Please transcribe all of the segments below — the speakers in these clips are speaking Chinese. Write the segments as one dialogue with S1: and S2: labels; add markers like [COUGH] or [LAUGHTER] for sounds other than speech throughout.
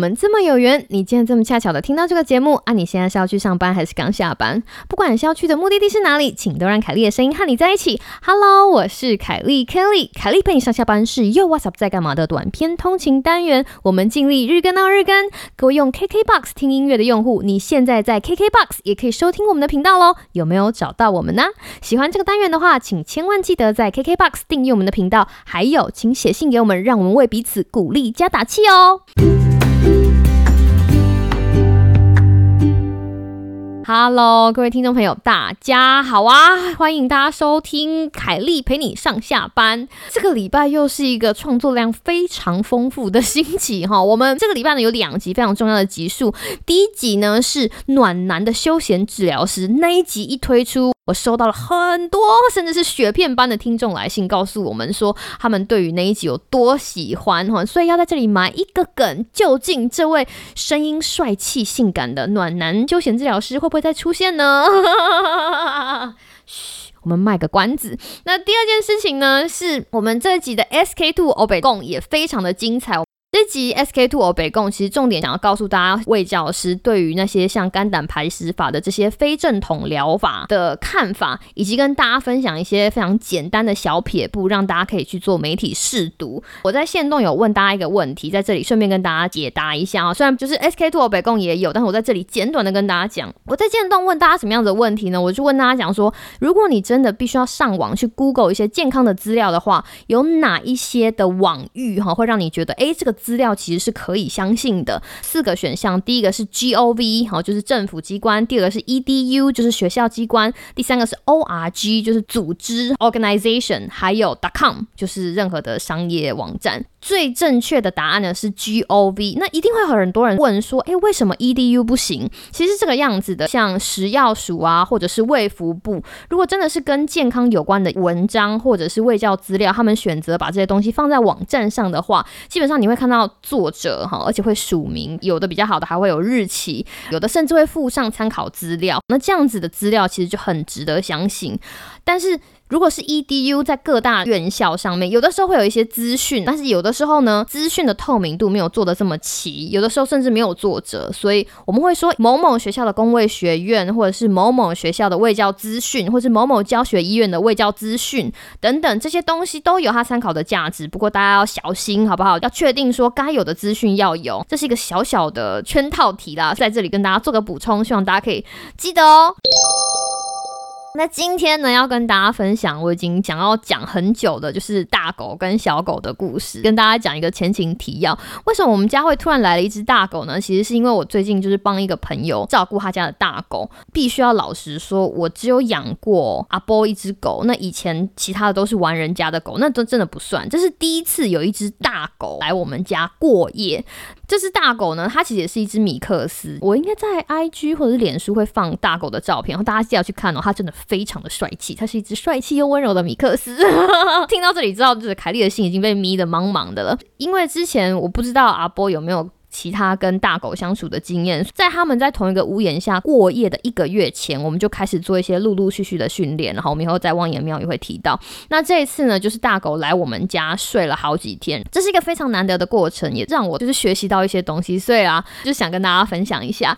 S1: 们这么有缘，你今天这么恰巧的听到这个节目啊！你现在是要去上班还是刚下班？不管是要去的目的地是哪里，请都让凯莉的声音和你在一起。Hello，我是凯莉 Kelly，凯莉陪你上下班是又 What's up 在干嘛的短篇通勤单元。我们尽力日更到日更。各位用 KKBOX 听音乐的用户，你现在在 KKBOX 也可以收听我们的频道喽。有没有找到我们呢？喜欢这个单元的话，请千万记得在 KKBOX 订阅我们的频道，还有请写信给我们，让我们为彼此鼓励加打气哦。Thank you. Hello，各位听众朋友，大家好啊！欢迎大家收听凯莉陪你上下班。这个礼拜又是一个创作量非常丰富的星期哈。[LAUGHS] 我们这个礼拜呢有两集非常重要的集数，第一集呢是暖男的休闲治疗师，那一集一推出。我收到了很多，甚至是雪片般的听众来信，告诉我们说他们对于那一集有多喜欢哈，所以要在这里埋一个梗，究竟这位声音帅气、性感的暖男休闲治疗师会不会再出现呢？[LAUGHS] 嘘，我们卖个关子。那第二件事情呢，是我们这集的 SK Two 欧北共也非常的精彩。这集 SK Two 欧北共其实重点想要告诉大家，魏教师对于那些像肝胆排石法的这些非正统疗法的看法，以及跟大家分享一些非常简单的小撇步，让大家可以去做媒体试读。我在线动有问大家一个问题，在这里顺便跟大家解答一下啊。虽然就是 SK Two 欧北共也有，但是我在这里简短的跟大家讲，我在线动问大家什么样的问题呢？我就问大家讲说，如果你真的必须要上网去 Google 一些健康的资料的话，有哪一些的网域哈会让你觉得，哎，这个。资料其实是可以相信的。四个选项，第一个是 G O V，好，就是政府机关；第二个是 E D U，就是学校机关；第三个是 O R G，就是组织 （organization）；还有 dot com，就是任何的商业网站。最正确的答案呢是 G O V。那一定会有很多人问说，诶，为什么 E D U 不行？其实这个样子的，像食药署啊，或者是卫福部，如果真的是跟健康有关的文章或者是卫教资料，他们选择把这些东西放在网站上的话，基本上你会看到作者哈，而且会署名，有的比较好的还会有日期，有的甚至会附上参考资料。那这样子的资料其实就很值得相信，但是。如果是 EDU 在各大院校上面，有的时候会有一些资讯，但是有的时候呢，资讯的透明度没有做的这么齐，有的时候甚至没有作者，所以我们会说某某学校的公卫学院，或者是某某学校的卫教资讯，或是某某教学医院的卫教资讯等等这些东西都有它参考的价值。不过大家要小心，好不好？要确定说该有的资讯要有，这是一个小小的圈套题啦，在这里跟大家做个补充，希望大家可以记得哦。那今天呢，要跟大家分享，我已经讲要讲很久的，就是大狗跟小狗的故事。跟大家讲一个前情提要，为什么我们家会突然来了一只大狗呢？其实是因为我最近就是帮一个朋友照顾他家的大狗，必须要老实说，我只有养过阿波一只狗，那以前其他的都是玩人家的狗，那都真的不算。这是第一次有一只大狗来我们家过夜。这只大狗呢，它其实也是一只米克斯。我应该在 IG 或者是脸书会放大狗的照片，然后大家记得去看哦。它真的非常的帅气，它是一只帅气又温柔的米克斯。[LAUGHS] 听到这里知道，就是凯莉的心已经被迷得茫茫的了。因为之前我不知道阿波有没有。其他跟大狗相处的经验，在他们在同一个屋檐下过夜的一个月前，我们就开始做一些陆陆续续的训练，然后我们以后在望眼庙也会提到。那这一次呢，就是大狗来我们家睡了好几天，这是一个非常难得的过程，也让我就是学习到一些东西，所以啊，就想跟大家分享一下。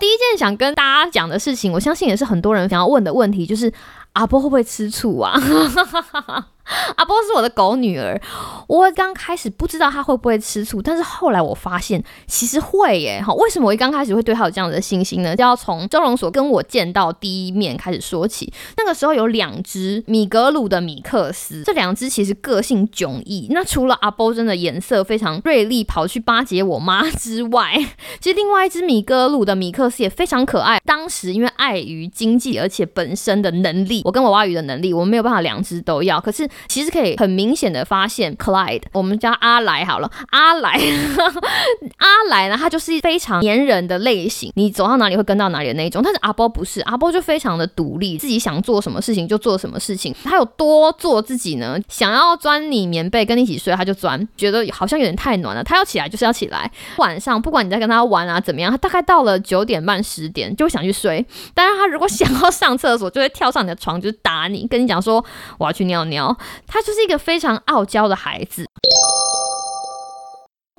S1: 第一件想跟大家讲的事情，我相信也是很多人想要问的问题，就是阿波会不会吃醋啊？[LAUGHS] [LAUGHS] 阿波是我的狗女儿，我刚开始不知道她会不会吃醋，但是后来我发现其实会耶。哈，为什么我一刚开始会对她有这样的信心呢？就要从收容所跟我见到第一面开始说起。那个时候有两只米格鲁的米克斯，这两只其实个性迥异。那除了阿波真的颜色非常锐利，跑去巴结我妈之外，其实另外一只米格鲁的米克斯也非常可爱。当时因为碍于经济，而且本身的能力，我跟我蛙鱼的能力，我们没有办法两只都要。可是其实可以很明显的发现，Clyde，我们叫阿来好了，阿来，[LAUGHS] 阿来呢，他就是非常粘人的类型，你走到哪里会跟到哪里的那一种。但是阿波不是，阿波就非常的独立，自己想做什么事情就做什么事情。他有多做自己呢？想要钻你棉被跟你一起睡，他就钻，觉得好像有点太暖了，他要起来就是要起来。晚上不管你在跟他玩啊怎么样，他大概到了九点半十点就会想去睡。但是他如果想要上厕所，就会跳上你的床，就是打你，跟你讲说我要去尿尿。他就是一个非常傲娇的孩子。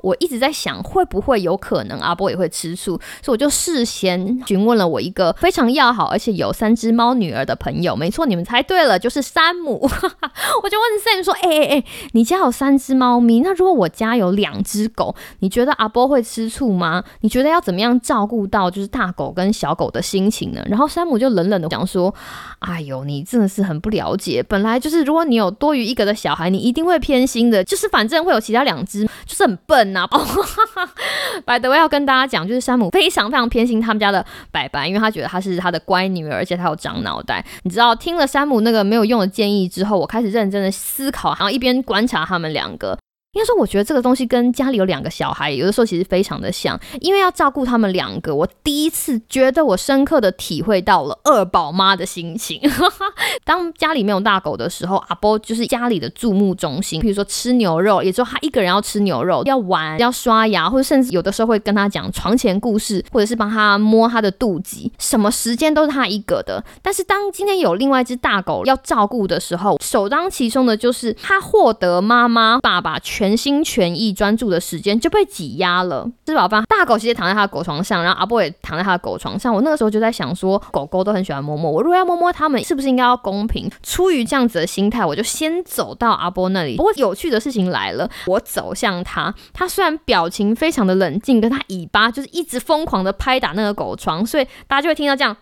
S1: 我一直在想，会不会有可能阿波也会吃醋，所以我就事先询问了我一个非常要好而且有三只猫女儿的朋友。没错，你们猜对了，就是山姆。[LAUGHS] 我就问 Sam 说：“哎哎哎，你家有三只猫咪，那如果我家有两只狗，你觉得阿波会吃醋吗？你觉得要怎么样照顾到就是大狗跟小狗的心情呢？”然后山姆就冷冷的讲说：“哎呦，你真的是很不了解，本来就是如果你有多余一个的小孩，你一定会偏心的，就是反正会有其他两只，就是很笨呐。[LAUGHS] ”白德威要跟大家讲，就是山姆非常非常偏心他们家的白白，因为他觉得她是他的乖女儿，而且她有长脑袋。你知道，听了山姆那个没有用的建议之后，我开始认真的思考，然后一边观察他们两个。应该说，我觉得这个东西跟家里有两个小孩，有的时候其实非常的像，因为要照顾他们两个。我第一次觉得我深刻的体会到了二宝妈的心情。[LAUGHS] 当家里没有大狗的时候，阿波就是家里的注目中心。比如说吃牛肉，也就他一个人要吃牛肉，要玩，要刷牙，或者甚至有的时候会跟他讲床前故事，或者是帮他摸他的肚脐，什么时间都是他一个的。但是当今天有另外一只大狗要照顾的时候，首当其冲的就是他获得妈妈、爸爸全。全心全意专注的时间就被挤压了。吃饱饭，大狗其实躺在他的狗床上，然后阿波也躺在他的狗床上。我那个时候就在想说，狗狗都很喜欢摸摸我，如果要摸摸它们，是不是应该要公平？出于这样子的心态，我就先走到阿波那里。不过有趣的事情来了，我走向他，他虽然表情非常的冷静，跟他尾巴就是一直疯狂的拍打那个狗床，所以大家就会听到这样，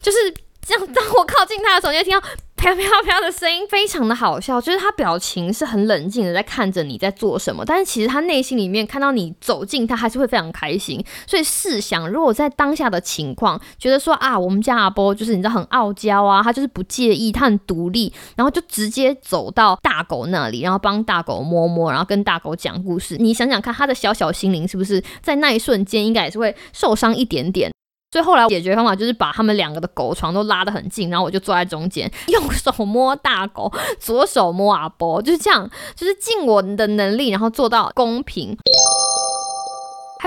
S1: 就是这样。当我靠近他的时候，就会听到。飘飘飘的声音非常的好笑，就是他表情是很冷静的在看着你在做什么，但是其实他内心里面看到你走近，他还是会非常开心。所以试想，如果在当下的情况，觉得说啊，我们家阿波就是你知道很傲娇啊，他就是不介意，他很独立，然后就直接走到大狗那里，然后帮大狗摸摸，然后跟大狗讲故事。你想想看，他的小小心灵是不是在那一瞬间应该也是会受伤一点点？所以后来解决方法就是把他们两个的狗床都拉得很近，然后我就坐在中间，[LAUGHS] 用手摸大狗，[LAUGHS] 左手摸阿波，就是这样，就是尽我的能力，然后做到公平。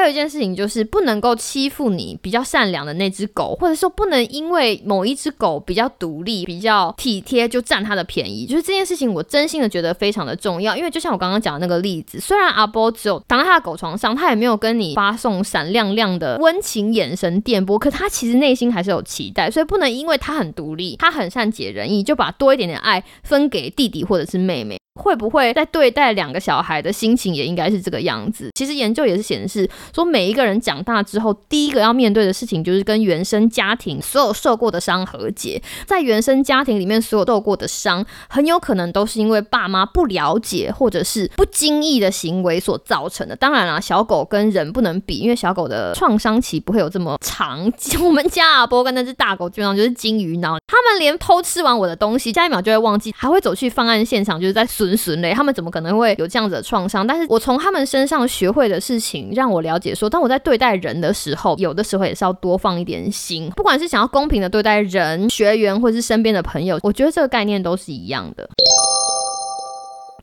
S1: 还有一件事情就是不能够欺负你比较善良的那只狗，或者说不能因为某一只狗比较独立、比较体贴就占它的便宜。就是这件事情，我真心的觉得非常的重要。因为就像我刚刚讲的那个例子，虽然阿波只有躺在他的狗床上，他也没有跟你发送闪亮亮的温情眼神电波，可他其实内心还是有期待。所以不能因为他很独立，他很善解人意，就把多一点点爱分给弟弟或者是妹妹。会不会在对待两个小孩的心情也应该是这个样子？其实研究也是显示说，每一个人长大之后，第一个要面对的事情就是跟原生家庭所有受过的伤和解。在原生家庭里面所有受过的伤，很有可能都是因为爸妈不了解或者是不经意的行为所造成的。当然啦，小狗跟人不能比，因为小狗的创伤期不会有这么长。[LAUGHS] 我们家阿波跟那只大狗基本上就是金鱼脑，他们连偷吃完我的东西，下一秒就会忘记，还会走去犯案现场，就是在。损损嘞，他们怎么可能会有这样子的创伤？但是我从他们身上学会的事情，让我了解说，当我在对待人的时候，有的时候也是要多放一点心。不管是想要公平的对待人、学员，或是身边的朋友，我觉得这个概念都是一样的。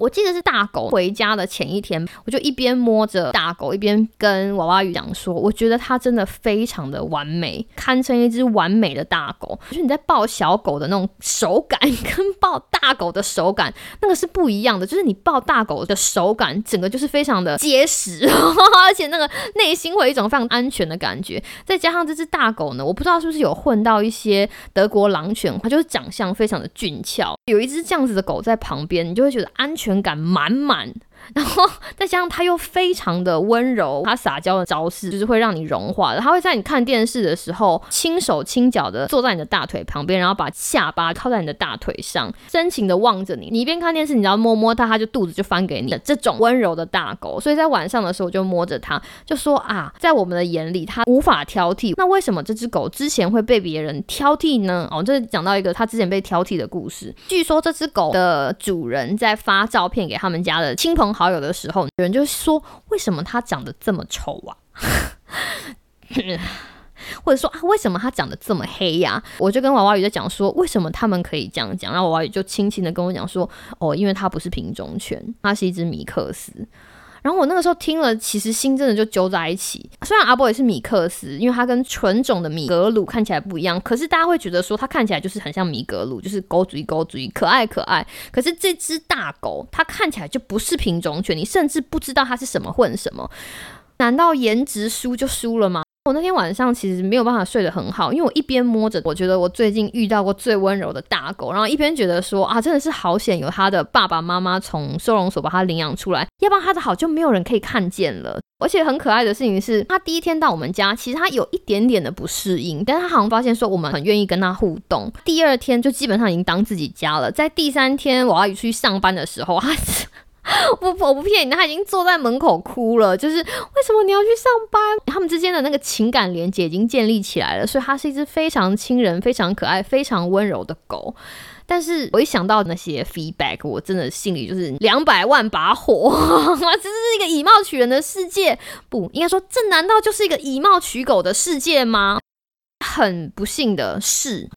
S1: 我记得是大狗回家的前一天，我就一边摸着大狗，一边跟娃娃鱼讲说，我觉得它真的非常的完美，堪称一只完美的大狗。就是你在抱小狗的那种手感，跟抱大狗的手感，那个是不一样的。就是你抱大狗的手感，整个就是非常的结实，[LAUGHS] 而且那个内心会有一种非常安全的感觉。再加上这只大狗呢，我不知道是不是有混到一些德国狼犬，它就是长相非常的俊俏。有一只这样子的狗在旁边，你就会觉得安全。全感满满。然后 [LAUGHS] 再加上他又非常的温柔，他撒娇的招式就是会让你融化的。他会在你看电视的时候轻手轻脚的坐在你的大腿旁边，然后把下巴靠在你的大腿上，深情的望着你。你一边看电视，你只要摸摸它，它就肚子就翻给你。这种温柔的大狗，所以在晚上的时候我就摸着它，就说啊，在我们的眼里它无法挑剔。那为什么这只狗之前会被别人挑剔呢？哦，这讲到一个它之前被挑剔的故事。据说这只狗的主人在发照片给他们家的亲朋。好友的时候，有人就说：“为什么他长得这么丑啊？” [LAUGHS] 或者说：“啊，为什么他长得这么黑呀？”我就跟娃娃鱼在讲说：“为什么他们可以这样讲？”然后娃娃鱼就轻轻的跟我讲说：“哦，因为他不是品种犬，他是一只米克斯。”然后我那个时候听了，其实心真的就揪在一起。虽然阿波也是米克斯，因为它跟纯种的米格鲁看起来不一样，可是大家会觉得说它看起来就是很像米格鲁，就是狗主义狗主义，可爱可爱。可是这只大狗，它看起来就不是品种犬，你甚至不知道它是什么混什么。难道颜值输就输了吗？我那天晚上其实没有办法睡得很好，因为我一边摸着，我觉得我最近遇到过最温柔的大狗，然后一边觉得说啊，真的是好险，有它的爸爸妈妈从收容所把它领养出来，要不然它的好就没有人可以看见了。而且很可爱的事情是，它第一天到我们家，其实它有一点点的不适应，但是它好像发现说我们很愿意跟它互动，第二天就基本上已经当自己家了。在第三天我要出去上班的时候，它。[LAUGHS] [LAUGHS] 不，我不骗你，他已经坐在门口哭了。就是为什么你要去上班？他们之间的那个情感连接已经建立起来了，所以它是一只非常亲人、非常可爱、非常温柔的狗。但是我一想到那些 feedback，我真的心里就是两百万把火。[LAUGHS] 这是一个以貌取人的世界，不应该说，这难道就是一个以貌取狗的世界吗？很不幸的是。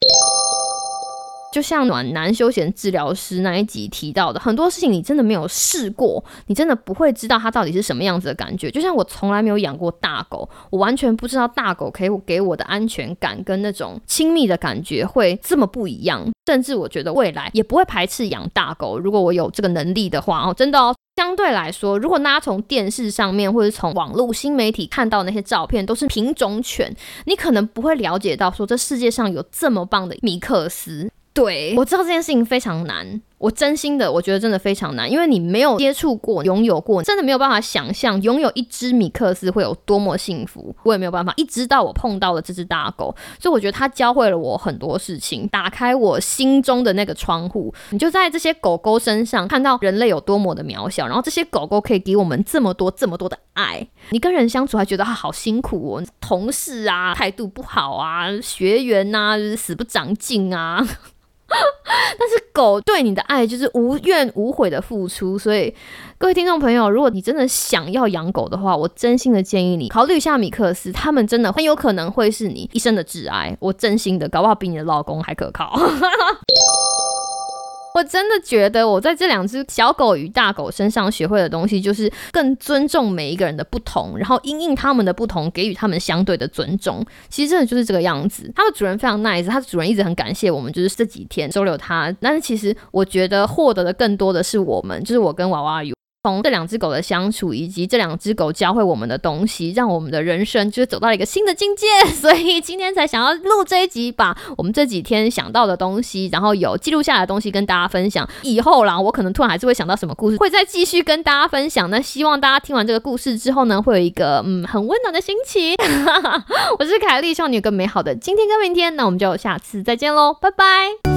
S1: 就像暖男休闲治疗师那一集提到的，很多事情你真的没有试过，你真的不会知道它到底是什么样子的感觉。就像我从来没有养过大狗，我完全不知道大狗可以给我的安全感跟那种亲密的感觉会这么不一样。甚至我觉得未来也不会排斥养大狗，如果我有这个能力的话哦，真的哦。相对来说，如果大家从电视上面或者从网络新媒体看到那些照片都是品种犬，你可能不会了解到说这世界上有这么棒的米克斯。对，我知道这件事情非常难。我真心的，我觉得真的非常难，因为你没有接触过、拥有过，真的没有办法想象拥有一只米克斯会有多么幸福。我也没有办法，一直到我碰到了这只大狗，所以我觉得它教会了我很多事情，打开我心中的那个窗户。你就在这些狗狗身上看到人类有多么的渺小，然后这些狗狗可以给我们这么多、这么多的爱。你跟人相处还觉得它好辛苦哦，同事啊态度不好啊，学员呐就是死不长进啊。[LAUGHS] 但是狗对你的爱就是无怨无悔的付出，所以各位听众朋友，如果你真的想要养狗的话，我真心的建议你考虑一下米克斯，他们真的很有可能会是你一生的挚爱，我真心的，搞不好比你的老公还可靠。[LAUGHS] 我真的觉得，我在这两只小狗与大狗身上学会的东西，就是更尊重每一个人的不同，然后因应他们的不同，给予他们相对的尊重。其实真的就是这个样子。它的主人非常 nice，它的主人一直很感谢我们，就是这几天收留它。但是其实我觉得获得的更多的是我们，就是我跟娃娃鱼。从这两只狗的相处，以及这两只狗教会我们的东西，让我们的人生就是走到了一个新的境界。[LAUGHS] 所以今天才想要录这一集，把我们这几天想到的东西，然后有记录下来的东西跟大家分享。以后啦，我可能突然还是会想到什么故事，会再继续跟大家分享。那希望大家听完这个故事之后呢，会有一个嗯很温暖的心情。[LAUGHS] 我是凯莉，希望你有个美好的今天跟明天。那我们就下次再见喽，拜拜。